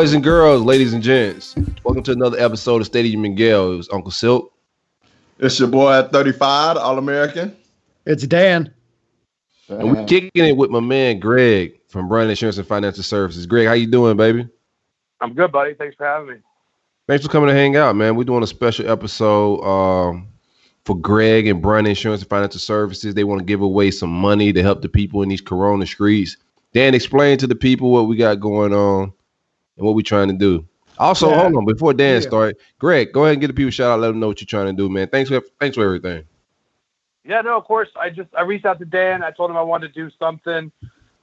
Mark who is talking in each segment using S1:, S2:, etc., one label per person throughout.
S1: Boys and girls, ladies and gents, welcome to another episode of Stadium and Gale. It was Uncle Silk.
S2: It's your boy at 35, All American.
S3: It's Dan.
S1: And we're kicking it with my man Greg from Brand Insurance and Financial Services. Greg, how you doing, baby?
S4: I'm good, buddy. Thanks for having me.
S1: Thanks for coming to hang out, man. We're doing a special episode um, for Greg and Brand Insurance and Financial Services. They want to give away some money to help the people in these corona streets. Dan, explain to the people what we got going on and what we're trying to do. Also,
S3: Yeah.
S1: hold on before Dan
S3: Yeah.
S1: start. Greg, go ahead and get the people a shout out. Let them know what you're trying to do, man. Thanks for thanks for everything.
S4: Yeah, no, of course. I just I reached out to Dan. I told him I wanted to do something.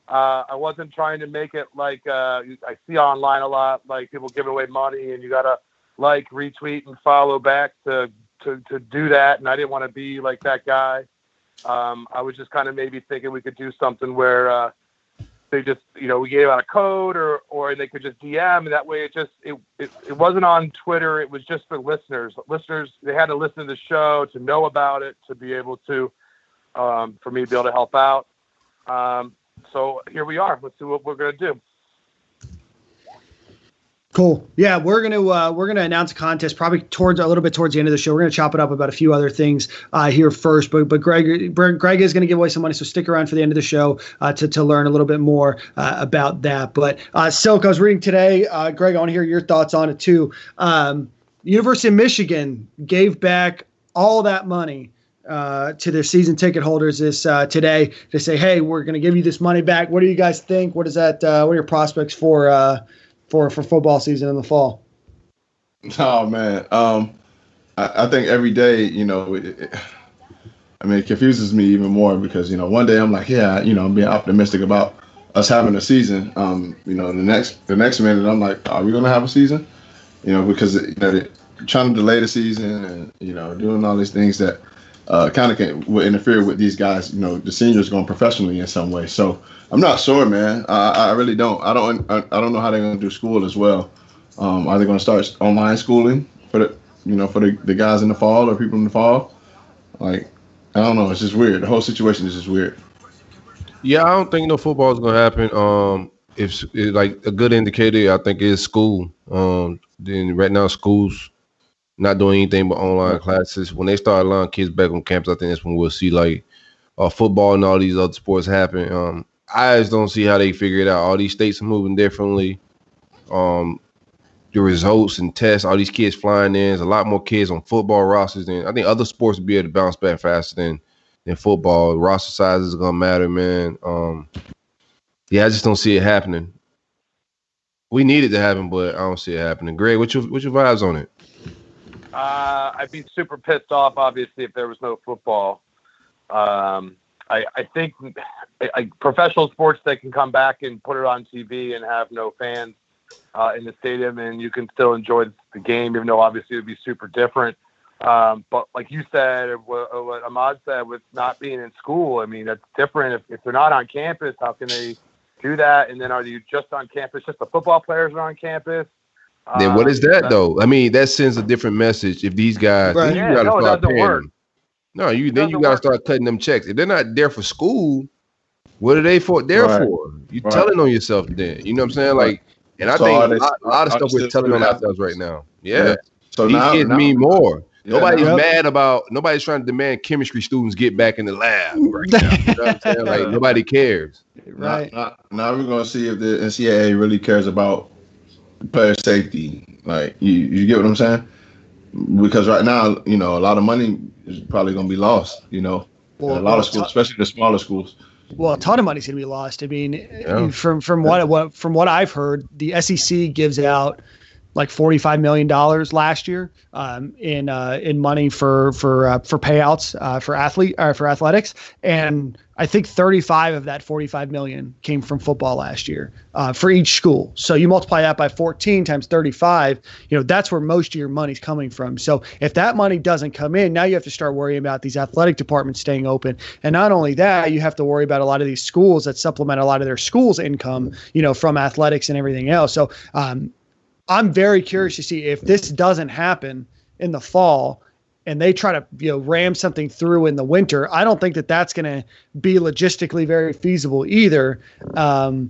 S4: Uh, I wasn't trying to make it like uh, I see online a lot, like people giving away money, and you gotta like, retweet, and follow back to to to do that. And I didn't want to be like that guy. Um, I was just kind of maybe thinking we could do something where uh, they just you know we gave out a code or or they could just DM and that way it just it, it it wasn't on Twitter it was just for listeners. Listeners they had to listen to the show to know about it to be able to um, for me to be able to help out. Um, so here we are. Let's see what we're gonna do
S3: Cool. Yeah, we're gonna uh, we're gonna announce a contest probably towards a little bit towards the end of the show. We're gonna chop it up about a few other things uh, here first, but but Greg Greg is gonna give away some money, so stick around for the end of the show uh, to to learn a little bit more uh, about that. But uh, Silk, I was reading today, uh, Greg. I want to hear your thoughts on it too. Um, University of Michigan gave back all that money uh, to their season ticket holders this uh, today to say, hey, we're going to give you this money back. What do you guys think? What is that? Uh, what are your prospects for for for football season in the fall?
S2: Oh man, um, I, I think every day, you know, it, it- I mean, it confuses me even more because you know, one day I'm like, yeah, you know, I'm being optimistic about us having a season. Um, you know, the next the next minute I'm like, are we gonna have a season? You know, because you know, trying to delay the season and you know, doing all these things that uh, kind of can interfere with these guys. You know, the seniors going professionally in some way. So I'm not sure, man. I, I really don't. I don't. I, I don't know how they're going to do school as well. Um, are they going to start online schooling for the you know for the, the guys in the fall or people in the fall? Like, I don't know. It's just weird. The whole situation is just weird.
S1: Yeah, I don't think no football is gonna happen. Um, if like a good indicator, I think is school. Um, then right now schools not doing anything but online classes. When they start allowing kids back on campus, I think that's when we'll see like uh, football and all these other sports happen. Um, I just don't see how they figure it out. All these states are moving differently. Um, the results and tests, all these kids flying in. There's a lot more kids on football rosters than I think other sports would be able to bounce back faster than than football. Roster size is gonna matter, man. Um, yeah, I just don't see it happening. We need it to happen, but I don't see it happening. Greg, what's your what's your vibes on it?
S4: Uh, I'd be super pissed off obviously if there was no football um, I, I think I, professional sports they can come back and put it on TV and have no fans uh, in the stadium, and you can still enjoy the game, even though obviously it would be super different. Um, but like you said, what, what Ahmad said, with not being in school, I mean that's different. If, if they're not on campus, how can they do that? And then are you just on campus? Just the football players are on campus.
S1: Then what is
S4: Um,
S1: that though? I mean, that sends a different message. If these guys,
S3: Right.
S1: then
S4: Yeah,
S1: you gotta
S4: no, it
S1: start
S4: doesn't
S1: paying
S4: work.
S1: them. No, you then you gotta
S4: work.
S1: start cutting them checks. If they're not there for school, what are they for? There
S2: Right.
S1: for you
S2: Right.
S1: telling on yourself. Then you know what I'm saying?
S2: Right.
S1: Like, and I
S2: So
S1: think
S2: are
S1: a lot, a lot of stuff
S2: they
S1: we're telling on ourselves right now. Yeah,
S2: So
S1: these
S2: now,
S1: kids
S2: now-
S1: mean more.
S2: yeah,
S1: Nobody's
S2: now-
S1: mad about. Nobody's trying to demand chemistry students get back in the lab right now. You know what I'm saying? Like nobody cares.
S3: right.
S2: Now, now, now we're gonna see if the NCAA really cares about player safety. Like you, you get what I'm saying? Because right now, you know, a lot of money is probably gonna be lost. You know,
S3: Well,
S2: a lot
S3: well,
S2: of schools, especially the smaller schools.
S3: Well, a ton of money's going to be lost. I mean,
S1: Yeah.
S3: from from what, what from what I've heard, the SEC gives out like forty five million dollars last year um, in uh, in money for for uh, for payouts uh, for athlete uh, for athletics, and I think 35 of that 45 million came from football last year uh, for each school. So you multiply that by 14 times 35, you know, that's where most of your money's coming from. So if that money doesn't come in, now you have to start worrying about these athletic departments staying open. And not only that, you have to worry about a lot of these schools that supplement a lot of their schools' income, you know, from athletics and everything else. So um, I'm very curious to see if this doesn't happen in the fall and they try to you know ram something through in the winter, I don't think that that's going to be logistically very feasible either. Um,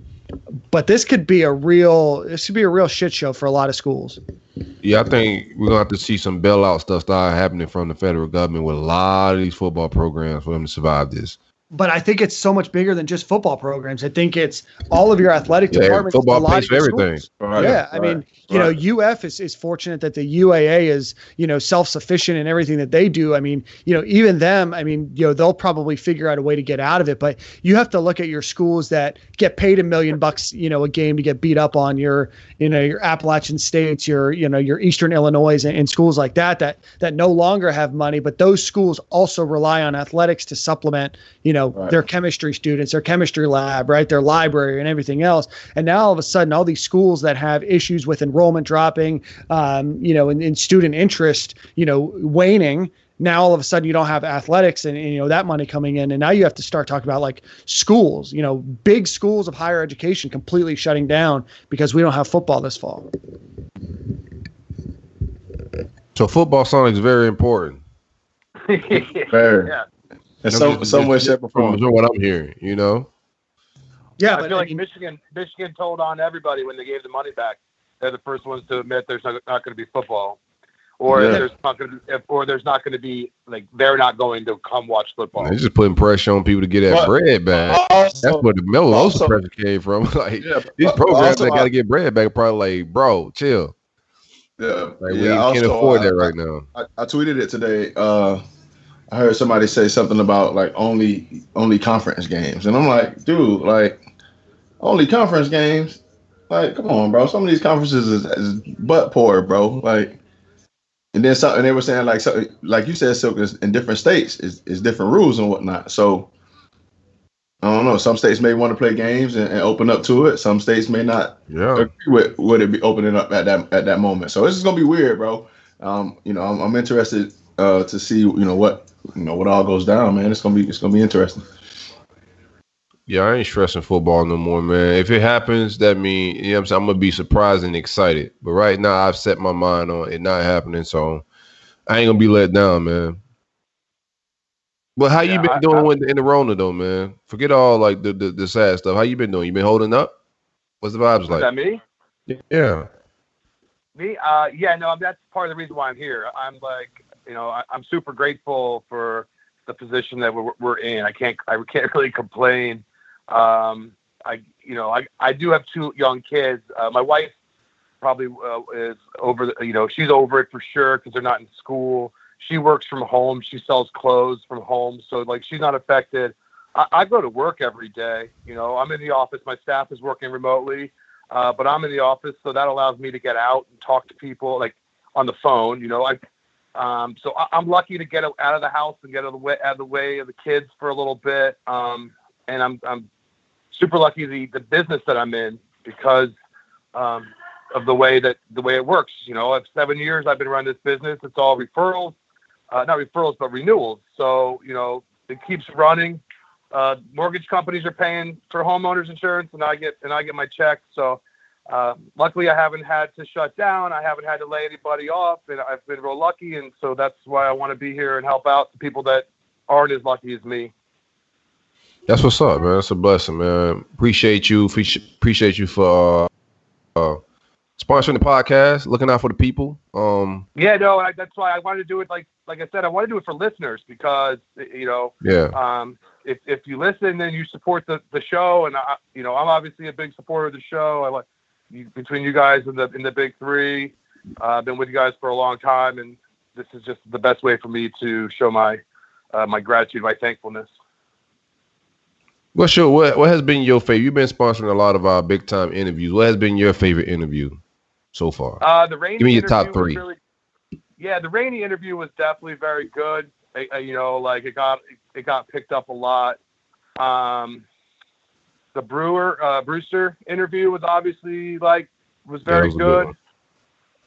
S3: but this could be a real this could be a real shit show for a lot of schools.
S1: Yeah, I think we're gonna have to see some bailout stuff start happening from the federal government with a lot of these football programs for them to survive this
S3: but I think it's so much bigger than just football programs. I think it's all of your athletic
S1: yeah,
S3: departments.
S1: Football pays for everything.
S2: Right,
S3: yeah, I
S2: right,
S3: mean, you
S2: right.
S3: know, UF is, is fortunate that the UAA is you know self sufficient in everything that they do. I mean, you know, even them. I mean, you know, they'll probably figure out a way to get out of it. But you have to look at your schools that get paid a million bucks, you know, a game to get beat up on your, you know, your Appalachian states, your, you know, your Eastern Illinois, and, and schools like that that that no longer have money. But those schools also rely on athletics to supplement, you know,
S2: Right.
S3: their chemistry students, their chemistry lab, right, their library, and everything else. And now all of a sudden, all these schools that have issues with enrollment dropping, um, you know, and, and student interest, you know, waning. Now all of a sudden you don't have athletics and, and you know that money coming in, and now you have to start talking about like schools, you know, big schools of higher education completely shutting down because we don't have football this fall.
S1: so football sonic is very important
S2: Very.
S4: Yeah.
S2: In some, some way, shape, or
S1: from
S2: form.
S1: from what i'm hearing you know
S3: Yeah,
S4: I
S3: but
S4: feel
S3: I
S4: like
S3: mean,
S4: Michigan, Michigan told on everybody when they gave the money back. They're the first ones to admit there's not, not going to be football, or
S2: Yeah.
S4: there's not going to be, or there's not going to be like they're not going to come watch football.
S1: they're just putting pressure on people to get that
S2: But-
S1: bread back
S2: Also,
S1: that's where the most
S2: also-
S1: pressure came from like
S2: yeah,
S1: these programs
S2: also,
S1: that got to get bread back are probably like bro chill
S2: Yeah,
S1: like
S2: yeah,
S1: we can't afford
S2: I-
S1: that right now
S2: I, I tweeted it today. Uh, I heard somebody say something about like only only conference games, and I'm like, dude, like only conference games. Like, come on, bro. Some of these conferences is, is butt poor, bro. Like, and then something they were saying like, so, like you said, Silk is in different states is, is different rules and whatnot. So I don't know. Some states may want to play games and, and open up to it. Some states may not
S1: yeah
S2: agree with would it be opening up at that at that moment. So this is gonna be weird, bro. Um, you know, I'm, I'm interested uh, to see you know what you know what all goes down, man. It's gonna be it's gonna be interesting.
S1: Yeah, I ain't stressing football no more, man. If it happens, that mean you know what I'm saying I'm gonna be surprised and excited. But right now I've set my mind on it not happening, so I ain't gonna be let down, man. But how you been
S4: I-
S1: doing
S4: I-
S1: with in the Rona though, man? Forget all like the, the the sad stuff. How you been doing? You been holding up? What's the vibes
S4: Is
S1: like?
S4: that me?
S1: Yeah.
S4: Me? Uh, yeah, no, that's part of the reason why I'm here. I'm like, you know, I, I'm super grateful for the position that we're, we're in. I can't, I can't really complain. Um, I, you know, I, I do have two young kids. Uh, my wife probably uh, is over, the, you know, she's over it for sure because they're not in school. She works from home. She sells clothes from home, so like she's not affected. I, I go to work every day. You know, I'm in the office. My staff is working remotely. Uh, but I'm in the office, so that allows me to get out and talk to people, like on the phone. You know, I, um, so I, I'm lucky to get out of the house and get out of the way out of the way of the kids for a little bit. Um, and I'm I'm super lucky the the business that I'm in because um, of the way that the way it works. You know, I've seven years I've been running this business. It's all referrals, uh, not referrals, but renewals. So you know, it keeps running uh, mortgage companies are paying for homeowners insurance, and I get and I get my check. So uh, luckily, I haven't had to shut down. I haven't had to lay anybody off, and I've been real lucky. And so that's why I want to be here and help out the people that aren't as lucky as me.
S1: That's what's up, man. That's a blessing, man. Appreciate you. Appreciate you for uh, uh, sponsoring the podcast, looking out for the people. Um,
S4: Yeah, no, I, that's why I wanted to do it. Like like I said, I want to do it for listeners because you know
S1: yeah,
S4: um, if if you listen then you support the, the show, and I, you know, I'm obviously a big supporter of the show. I like you, between you guys and the in the big three. Uh, I've been with you guys for a long time, and this is just the best way for me to show my uh, my gratitude, my thankfulness.
S1: What's your what? What has been your favorite? You've been sponsoring a lot of our big time interviews. What has been your favorite interview so far?
S4: Uh, the Rainey
S1: Give me your top three.
S4: Really, yeah, the Rainey interview was definitely very good. I, I- you know, like it got it got picked up a lot. Um, the Brewer uh, Brewster interview was obviously like was
S1: Yeah,
S4: very
S1: was good
S4: good.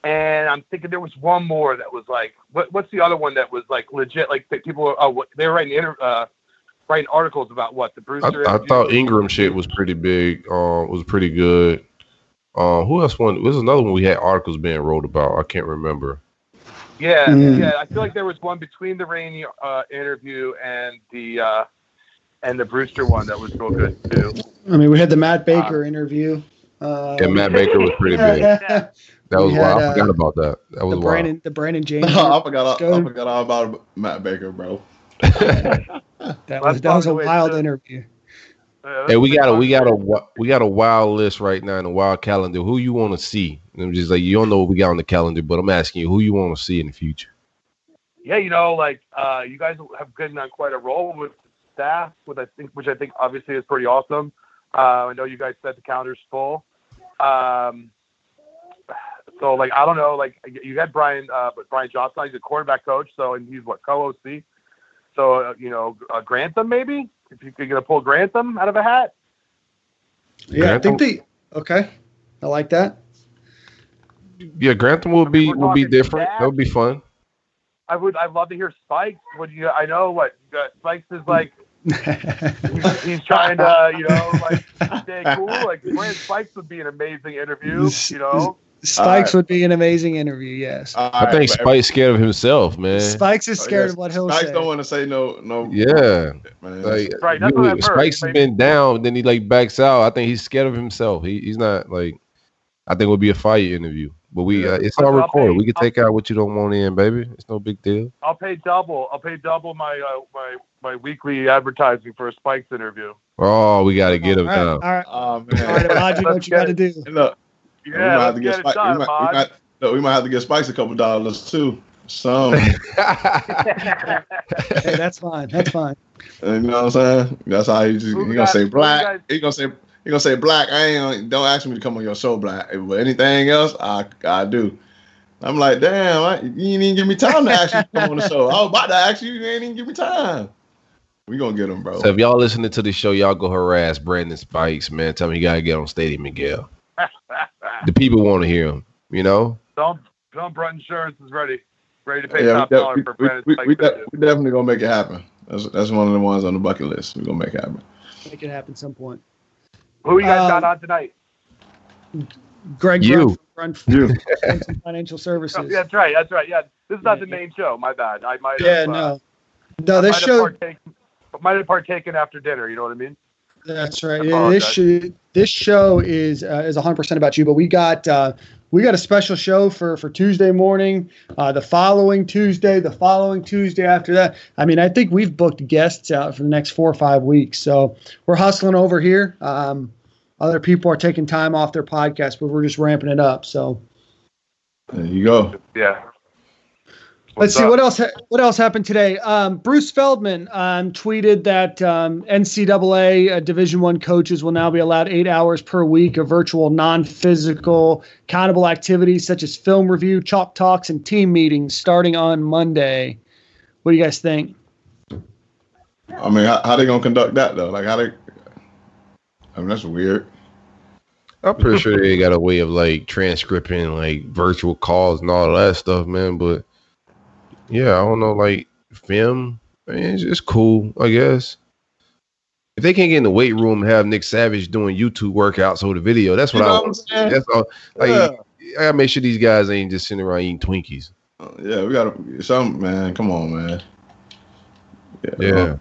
S4: and I'm thinking there was one more that was like what, what's the other one that was like legit like that people were, uh, what, they were writing inter, uh, writing articles about what the
S1: I,
S4: Brewster.
S1: I
S4: interview?
S1: thought Ingram shit was pretty big. Um, was pretty good. Um, who else won? There's another one we had articles being wrote about. I can't remember.
S4: Yeah,
S3: Mm.
S4: yeah. I feel like there was one between the Rainey uh, interview and the uh, and the Brewster one that was real good too.
S3: I mean, we had the Matt Baker interview. Uh,
S1: And Matt Baker was pretty big. That was
S3: We
S1: wild.
S3: had,
S1: I
S3: uh,
S1: forgot about that. That was
S3: the
S1: wild.
S3: Brandon, the Brandon James.
S2: I forgot. All, I forgot all about Matt Baker, bro.
S3: that was that was a
S4: probably the way
S3: wild
S4: to-
S3: interview.
S4: Uh,
S1: Hey, we got a we got a we got a wild list right now in the wild calendar. Who you want to see? And I'm just like you don't know what we got on the calendar, but I'm asking you who you want to see in the future.
S4: yeah, you know, like uh, you guys have gotten on quite a roll with staff, with I think, which I think obviously is pretty awesome. Uh, I know you guys said the calendar's full. Um, so like I don't know, like you had Brian, uh, but Brian Johnson, he's a quarterback coach, so and he's what co-OC. So uh, you know, uh, Grantham maybe if you- you're gonna pull Grantham out of a hat.
S3: Yeah, I think they. Okay, I like that.
S1: Yeah, Grantham will be
S4: We're
S1: will be different.
S4: staff.
S1: That would be fun.
S4: I would. I'd love to hear Spikes. What do you? I know what you got, Spikes is like. He's, he's trying to, uh, you know, like stay cool. Like Brand Spikes would be an amazing interview. You know,
S3: Spikes would be an amazing interview. Yes,
S1: I think Spike's scared of himself, man.
S3: Spikes is
S2: Oh,
S3: scared
S2: yes.
S3: of what he'll
S2: Spikes
S3: say.
S2: Spikes don't want to say no, no.
S1: Yeah,
S2: man.
S1: like
S4: Right, that's
S1: you-
S4: what I've heard.
S1: Spike's has been down, then he like backs out. I think he's scared of himself. He, he's not like. I think it would be a fire interview, but we uh, it's all recorded.
S4: pay-
S1: We can
S4: I'll-
S1: take out what you don't want in, baby. It's no big deal.
S4: I'll pay double. I'll pay double my uh, my my weekly advertising for a Spikes interview.
S1: Oh, we got to get him
S3: All right, all right.
S2: Oh man.
S3: right, Ahmad, you know what you got to do.
S2: Hey, Look, we might have to
S4: get
S2: get
S4: it
S2: Spike. we, might, we, might, look, we might have to get Spikes a couple dollars too. Some,
S3: Hey, that's fine. That's fine.
S2: you know what I'm saying? That's how he just
S4: Who
S2: he gonna say black.
S4: got-
S2: He gonna say he gonna say black. I ain't gonna, don't ask me to come on your show, black. But anything else, I I do. I'm like, damn, I, you didn't even give me time to ask you to come on the show. I was about to ask you, you ain't even give me time. We gonna get him, bro.
S1: So if y'all listening to the show, y'all go harass Brandon Spikes, man. Tell me you gotta get on Stadium Miguel. The people want to hear him. You know.
S4: Don't don't Brand Insurance is ready, ready to pay
S2: Yeah,
S4: top
S2: we,
S4: dollar
S2: we,
S4: for
S2: we,
S4: Brandon
S2: we,
S4: Spikes
S2: we, de- we definitely gonna make it happen. That's that's one of the ones on the bucket list. We gonna make it happen.
S3: Make it happen some point.
S4: Who you guys got
S3: Um,
S4: on tonight?
S3: Greg
S1: You.
S3: Run
S2: You.
S3: Financial Services.
S4: Oh, yeah, that's right. That's right. Yeah, this is not the main show. My bad. I might.
S3: Yeah,
S4: have, uh,
S3: no, no.
S4: I
S3: This
S4: might have
S3: show.
S4: partaken- might have partaken after dinner. You know what I mean?
S3: That's right. Yeah, this
S4: apologize.
S3: show, this show is uh, is 100 percent about you. But we got uh, we got a special show for for Tuesday morning, uh, the following Tuesday, the following Tuesday after that. I mean, I think we've booked guests out for the next four or five weeks. So we're hustling over here. Um, other people are taking time off their podcast, but we're just ramping it up. So
S2: There you go.
S4: Yeah.
S3: Let's see
S4: up?
S3: what else. ha- What else happened today? Um, Bruce Feldman um, tweeted that um, NCAA uh, Division One coaches will now be allowed eight hours per week of virtual, non-physical, countable activities such as film review, chalk talks, and team meetings starting on Monday. What do you guys think?
S2: I mean, how, how they gonna conduct that though? Like how they? I mean, that's weird.
S1: I'm pretty sure they got a way of like transcribing like virtual calls and all that stuff, man. But yeah, I don't know, like film. I mean, it's, it's cool, I guess. If they can't get in the weight room and have Nick Savage doing YouTube workouts over the video, that's what
S2: You know
S1: I want. That's all. Like,
S2: Yeah.
S1: I gotta make sure these guys ain't just sitting around eating Twinkies.
S2: Uh, Yeah, we gotta some man. Come on, man.
S1: Yeah, yeah.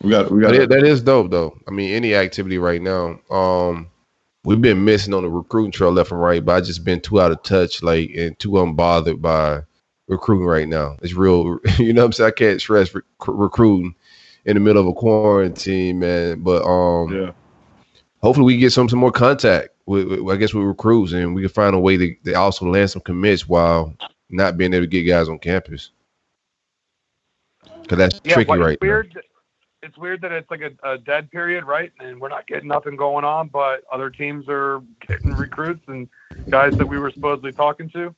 S2: we got we got.
S1: it- that is dope though. I mean, any activity right now. Um, we've been missing on the recruiting trail left and right, but I just been too out of touch, like and too unbothered by recruiting right now. It's real, you know. what I'm saying I can't stress rec- recruiting in the middle of a quarantine, man. But um,
S2: Yeah,
S1: hopefully we get some some more contact with, with I guess with recruits, and we can find a way to, to also land some commits while not being able to get guys on campus. Cause that's
S4: Yeah,
S1: tricky
S4: what-
S1: right
S4: it's weird. It's weird that it's like a, a dead period, right? And we're not getting nothing going on, but other teams are getting recruits and guys that we were supposedly talking to.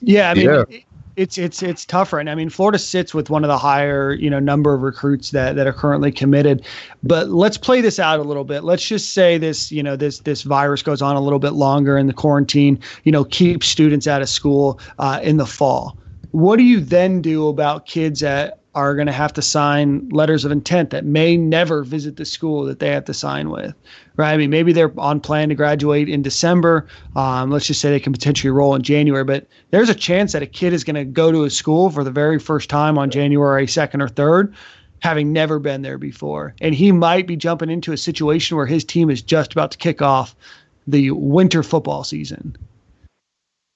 S3: Yeah, I mean,
S1: Yeah.
S3: it- it's it's it's tougher, and. I mean, Florida sits with one of the higher, you know, number of recruits that that are currently committed. But let's play this out a little bit. Let's just say this, you know, this this virus goes on a little bit longer, and the quarantine, you know, keeps students out of school uh, in the fall. What do you then do about kids that are going to have to sign letters of intent that may never visit the school that they have to sign with, right? I mean, maybe they're on plan to graduate in December. Um, let's just say they can potentially roll in January, but there's a chance that a kid is going to go to a school for the very first time on January 2nd or 3rd, having never been there before. And he might be jumping into a situation where his team is just about to kick off the winter football season.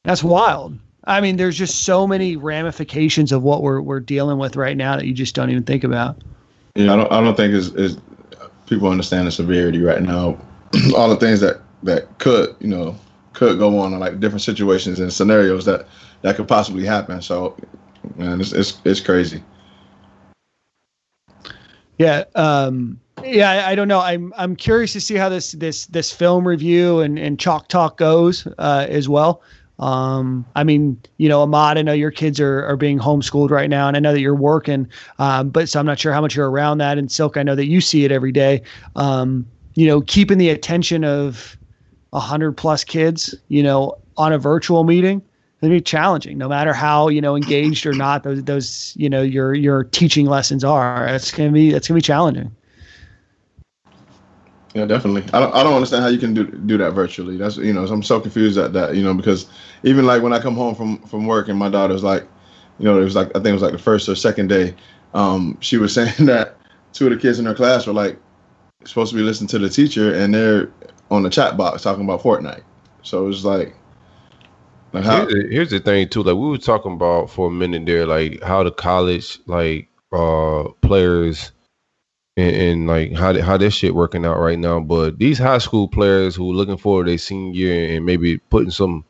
S3: That's wild. I mean, there's just so many ramifications of what we're we're dealing with right now that you just don't even think about.
S2: Yeah, I don't I don't think is is people understand the severity right now. All the things that that could you know could go on in like different situations and scenarios that that could possibly happen. So, man, it's it's, it's crazy.
S3: Yeah. Um, yeah, I, I, don't know. I'm I'm curious to see how this this this film review and and chalk talk goes uh, as well. Um, I mean, you know, Ahmad, I know your kids are, are being homeschooled right now, and I know that you're working, um, but so I'm not sure how much you're around that. And Silk, I know that you see it every day. Um, you know, keeping the attention of a hundred plus kids, you know, on a virtual meeting, it'd be challenging, no matter how you know engaged or not those those you know your your teaching lessons are. It's gonna be it's gonna be challenging.
S2: Yeah, definitely. I don't, I don't understand how you can do do that virtually. That's you know, I'm so confused at that. You know, because even like when I come home from from work and my daughter's like, you know, it was like I think it was like the first or second day. Um, she was saying that two of the kids in her class were like supposed to be listening to the teacher and they're on the chat box talking about Fortnite. So it was like,
S1: how, here's, here's the thing too. Like we were talking about for a minute there, like how the college like uh players and, and, like how how this shit working out right now. But these high school players who are looking for their senior year and maybe putting some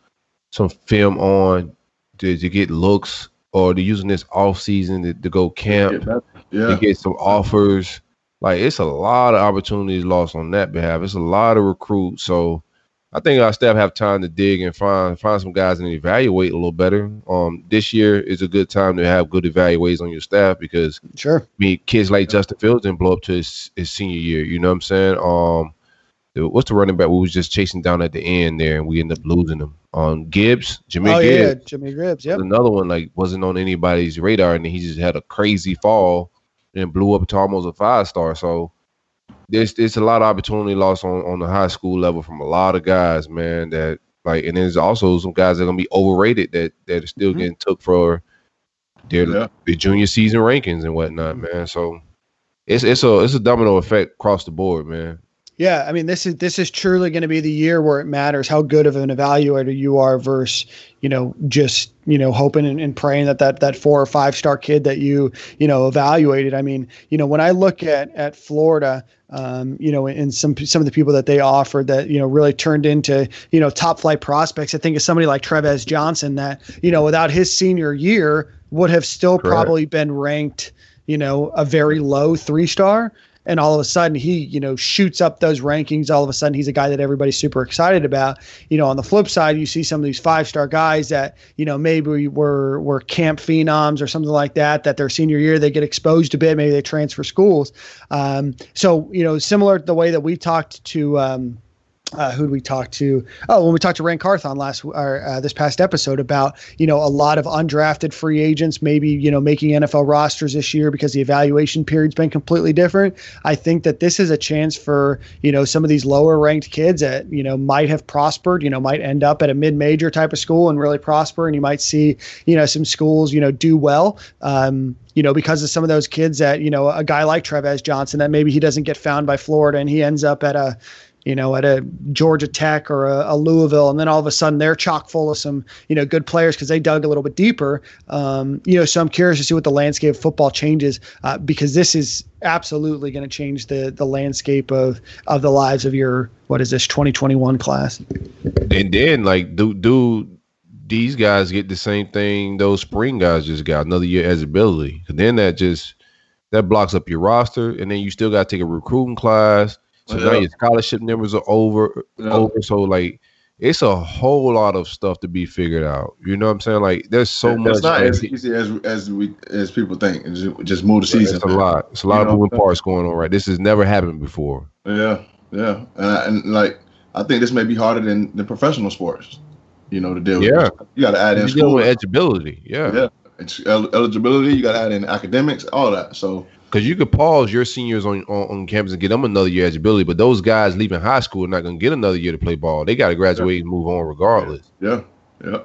S1: some film on to, to get looks or they're using this off season to, to go camp yeah. to get some offers. Like it's a lot of opportunities lost on that behalf. It's a lot of recruits. So I think our staff have time to dig and find find some guys and evaluate a little better. Um, this year is a good time to have good evaluators on your staff because
S3: sure, I
S1: mean kids like Justin Fields didn't blow up to his, his senior year. You know what I'm saying? Um, what's the running back we was just chasing down at the end there and we ended up losing him? Um, Gibbs, Jimmy oh, Gibbs,
S3: yeah, Jimmy Gibbs, yeah,
S1: another one like wasn't on anybody's radar and he just had a crazy fall and blew up to almost a five star. So there's there's a lot of opportunity lost on, on the high school level from a lot of guys, man. That like, and there's also some guys that are gonna be overrated that that are still mm-hmm. getting took for their yeah. the junior season rankings and whatnot, man. So it's it's a it's a domino effect across the board, man.
S3: Yeah, I mean this is this is truly going to be the year where it matters how good of an evaluator you are versus you know just you know hoping and, and, praying that that that four or five star kid that you you know evaluated. I mean you know when I look at at Florida, um, you know, and some some of the people that they offered that you know really turned into you know top flight prospects. I think of somebody like Trevez Johnson that you know without his senior year would have still Correct. probably been ranked you know a very low three star and all of a sudden he you know shoots up those rankings. All of a sudden he's a guy that everybody's super excited about. You know on the flip side you see some of these five star guys that you know maybe were were camp phenoms or something like that that their senior year they get exposed a bit. Maybe they transfer schools. Um, so you know similar to the way that we talked to um, uh, who we talk to? Oh, when we talked to Ran Carthon last or uh, this past episode about you know a lot of undrafted free agents maybe you know making NFL rosters this year because the evaluation period's been completely different. I think that this is a chance for you know some of these lower ranked kids that you know might have prospered, you know might end up at a mid major type of school and really prosper, and you might see you know some schools you know do well. Um, you know, because of some of those kids that, you know, a guy like Trevez Johnson, that maybe he doesn't get found by Florida and he ends up at a, you know, at a Georgia Tech or a, a, Louisville, and then all of a sudden they're chock full of some, you know, good players because they dug a little bit deeper. Um, you know, so I'm curious to see what the landscape of football changes uh, because this is absolutely going to change the the landscape of of the lives of your what is this 2021 class.
S1: And then like do do these guys get the same thing those spring guys just got another year as ability. Then that just that blocks up your roster, and then you still got to take a recruiting class so yeah. now your scholarship numbers are over, yeah. over. So like it's a whole lot of stuff to be figured out. You know what I'm saying? Like there's so
S2: it's
S1: much.
S2: not as easy as as we as people think. It's just, just move the season.
S1: it's a lot. It's a lot
S2: You
S1: of moving parts going on. Right. This has never happened before.
S2: Yeah, yeah, and, I, and like I think this may be harder than the professional sports. You know, to deal
S1: Yeah.
S2: with. You got to add in school,
S1: with eligibility. Yeah.
S2: Yeah. it's el- eligibility. You got to add in academics, all that. So
S1: Because you could pause your seniors on, on on campus and get them another year eligibility, but those guys leaving high school are not going to get another year to play ball. They got to graduate and move on regardless.
S2: yeah, yeah,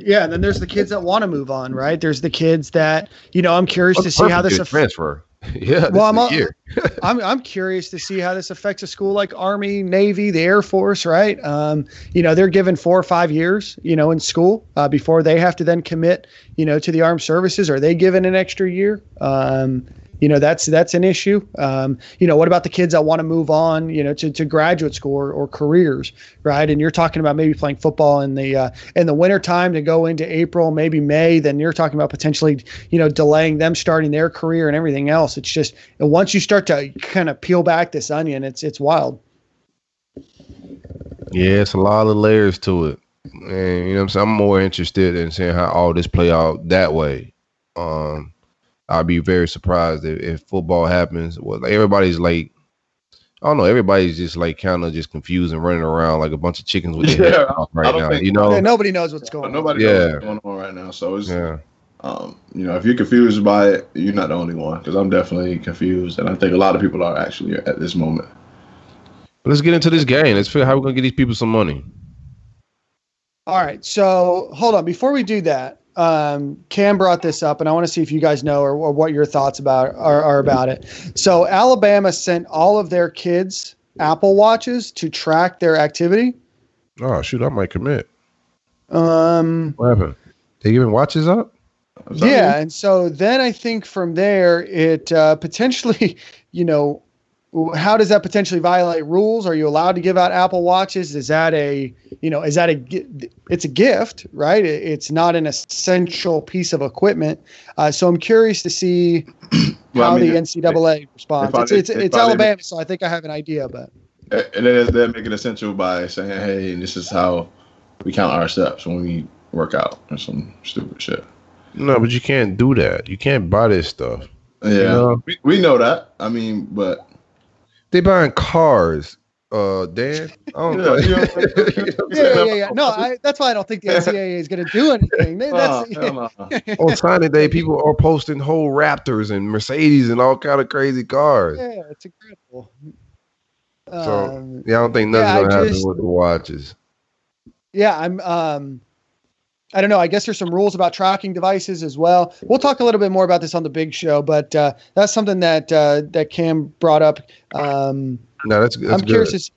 S3: Yeah, and then there's the kids that want to move on, right? There's the kids that you know. I'm curious to see how this.
S1: to
S3: aff-
S1: transfer. yeah. this
S3: Well, I'm,
S1: is
S3: al-
S1: year.
S3: I'm I'm curious to see how this affects a school like Army, Navy, the Air Force, right? Um, you know, they're given four or five years, you know, in school uh, before they have to then commit, you know, to the armed services. Are they given an extra year? Um, you know, that's that's an issue. Um, you know, what about the kids that want to move on, you know, to, to graduate school or, or careers, right? And you're talking about maybe playing football in the uh, in the wintertime to go into April, maybe May. Then you're talking about potentially, you know, delaying them starting their career and everything else. It's just once you start to kind of peel back this onion, it's it's wild.
S1: Yeah, it's a lot of layers to it. And you know I'm saying? I'm more interested in seeing how all this play out that way. Um I'd be very surprised if, if football happens. Well, like, everybody's like I don't know, everybody's just like kind of just confused and running around like a bunch of chickens with their
S2: Yeah,
S1: heads off right now.
S2: think-
S1: You know?
S3: Yeah, nobody knows what's going on.
S2: nobody
S1: Yeah.
S2: knows what's going on right now. So it's
S1: Yeah.
S2: um, you know, if you're confused by it, you're not the only one because I'm definitely confused, and I think a lot of people are actually at this moment.
S1: But let's get into this game. Let's figure out how we're gonna get these people some money.
S3: All right. So hold on. Before we do that, um, Cam brought this up, and I want to see if you guys know or, or what your thoughts about are, are about it. So Alabama sent all of their kids Apple watches to track their activity.
S1: Oh shoot, I might commit.
S3: Um,
S1: What happened? They giving watches up?
S3: Yeah, and so then I think from there it uh, potentially, you know, how does that potentially violate rules? Are you allowed to give out Apple watches? Is that a, you know, is that a, it's a gift, right? It's not an essential piece of equipment. Uh, so I'm curious to see
S2: Well,
S3: how
S2: I mean,
S3: the
S2: it-
S3: NCAA responds.
S2: they
S3: It's it's, it's
S2: they probably-
S3: Alabama, so I think I have an idea, but
S2: And then they make it essential by saying, "Hey, this is how we count our steps when we work out," or some stupid shit.
S1: No, but you can't do that. You can't buy this stuff.
S2: Yeah,
S1: know?
S2: we, we know that. I mean, but
S1: They buying cars, uh, Dan. I don't
S2: Yeah,
S1: know.
S3: yeah, yeah, yeah. yeah. No, I, that's why I don't think the NCAA is going to do anything. They- That's,
S2: hell no.
S1: On signing day, people are posting whole Raptors and Mercedes and all kind of crazy cars.
S3: yeah, it's incredible.
S1: So,
S3: Um,
S1: Yeah, I don't think nothing's
S3: Yeah,
S1: gonna happen with the watches.
S3: yeah i'm um i don't know i guess there's some rules about tracking devices as well we'll talk a little bit more about this on the big show but uh that's something that uh that cam brought up um
S1: No, that's that's
S3: i'm
S1: good.
S3: curious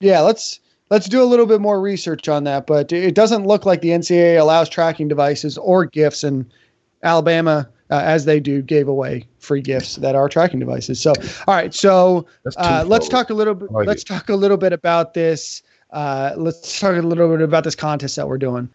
S3: yeah let's let's do a little bit more research on that but it doesn't look like the ncaa allows tracking devices or gifts and alabama uh, as they do gave away free gifts that are tracking devices so all right so uh, let's talk a little bit.
S1: Like
S3: let's
S1: it.
S3: talk a little bit about this. Uh, let's talk a little bit about this contest that we're doing.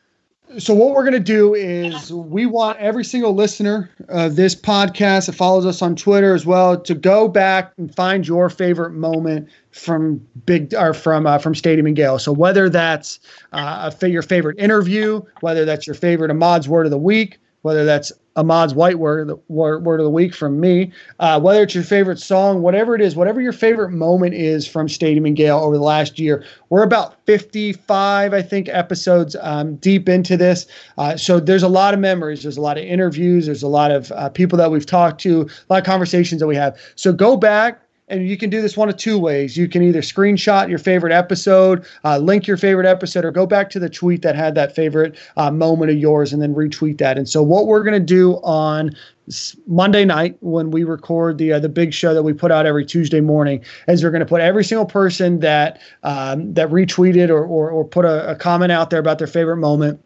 S3: So what we're gonna do is we want every single listener of this podcast that follows us on Twitter as well to go back and find your favorite moment from big or from uh, from Stadium and Gale. So whether that's uh, a your favorite interview, whether that's your favorite Ahmad's word of the week, whether that's Ahmad's white word word, word of the week from me, uh, whether it's your favorite song, whatever it is, whatever your favorite moment is from Stadium and Gale over the last year. We're about 55, I think, episodes um, deep into this. Uh, so there's a lot of memories. There's a lot of interviews. There's a lot of uh, people that we've talked to, a lot of conversations that we have. So go back. And you can do this one of two ways. You can either screenshot your favorite episode, uh, link your favorite episode, or go back to the tweet that had that favorite uh, moment of yours and then retweet that. And so, what we're going to do on Monday night when we record the uh, the big show that we put out every Tuesday morning is we're going to put every single person that um, that retweeted or, or, or put a, a comment out there about their favorite moment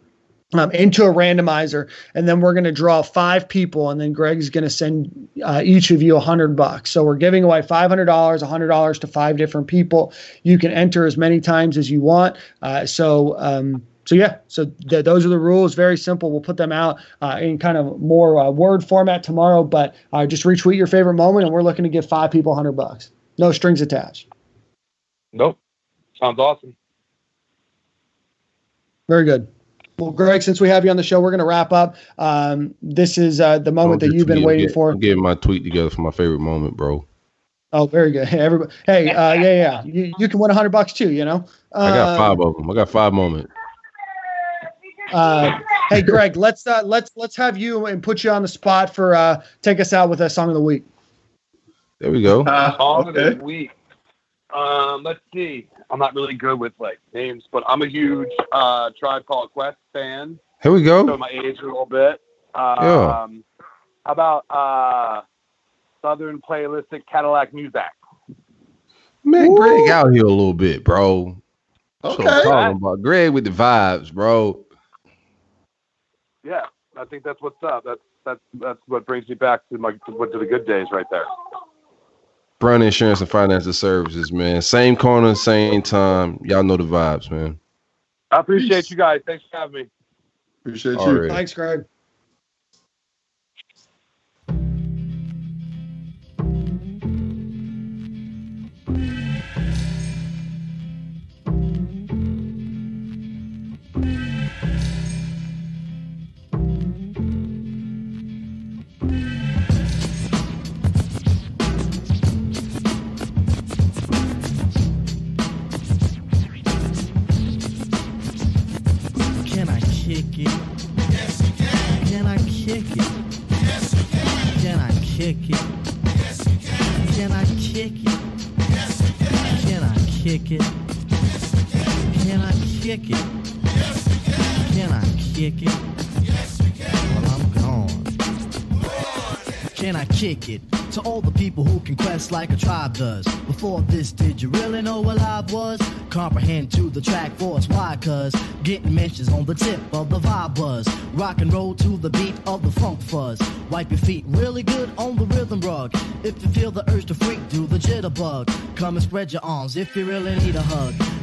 S3: um, into a randomizer, and then we're going to draw five people, and then Greg's going to send uh, each of you a hundred bucks. So we're giving away five hundred dollars, a hundred dollars to five different people. You can enter as many times as you want. Uh, so. Um, so yeah, so th- those are the rules. Very simple. We'll put them out uh, in kind of more uh, word format tomorrow. But uh, just retweet your favorite moment, and we're looking to give five people a hundred bucks. No strings attached.
S4: Nope. Sounds awesome.
S3: Very good. Well, Greg, since we have you on the show, we're going to wrap up. Um, this is uh, the moment that you've been waiting
S1: I'm
S3: for.
S1: I'm getting my tweet together for my favorite moment, bro.
S3: Oh, very good. Hey, everybody. Hey, uh, yeah, yeah. You, you can win a hundred bucks too. You know. Uh,
S1: I got five of them. I got five moments.
S3: Uh, hey, Greg, let's uh, let's let's have you and put you on the spot for uh, take us out with a song of the week.
S1: There we go.
S2: Uh,
S4: Song of the week. Um, let's see. I'm not really good with like names, but I'm a huge uh, Tribe Called Quest fan.
S1: Here we
S4: Show
S1: go.
S4: my age a little bit. Um,
S1: Yeah.
S4: How about uh, Southernplayalisticadillacmuzik?
S1: Man, Greg out here a little bit, bro. That's what I'm talking about. Greg with the vibes, bro.
S4: Yeah, I think that's what's up. That's that's that's what brings me back to my to, to the good days right there.
S1: Brown Insurance and Financial Services, man. Same corner, same time. Y'all know the vibes, man.
S4: I appreciate you guys. Thanks for having me.
S2: Appreciate you.
S1: Alright.
S3: Thanks, Greg.
S5: Kick it? Yes, you can. Can I kick it? Yes, you can. Can I kick it? Yes, you can. Can I kick it? Can I kick it? Yes, you can. Can I kick it? Yes, you can. Well, I'm gone. Can I kick it? To all the people who can quest like a tribe does. Before this, did you really know what live was? Comprehend to the track force, why? Cuz getting mentions on the tip of the vibe buzz. Rock and roll to the beat of the funk fuzz. Wipe your feet really good on the rhythm rug. If you feel the urge to freak, do the jitterbug. Come and spread your arms if you really need a hug.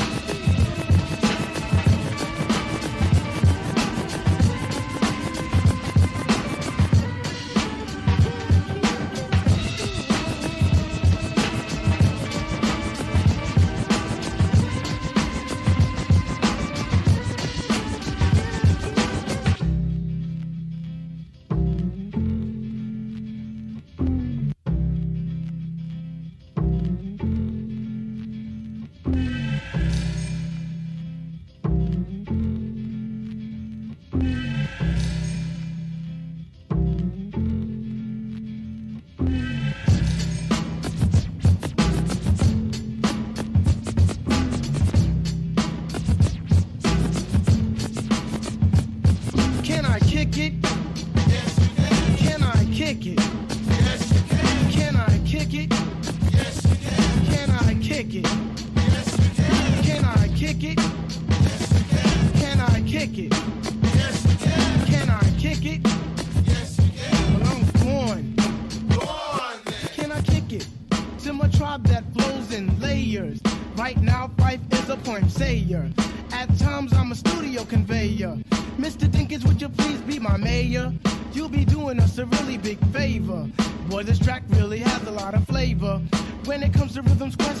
S5: Can. I kick it? Can. I kick it? I'm then. Can I kick it? To my tribe that flows in layers. Right now, Phife is a poem sayer. At times, I'm a studio conveyor. Mr. Dinkins, would you please be my mayor? You'll be doing us a really big favor. Boy, this track really has a lot of flavor. When it comes to rhythms, Quest is your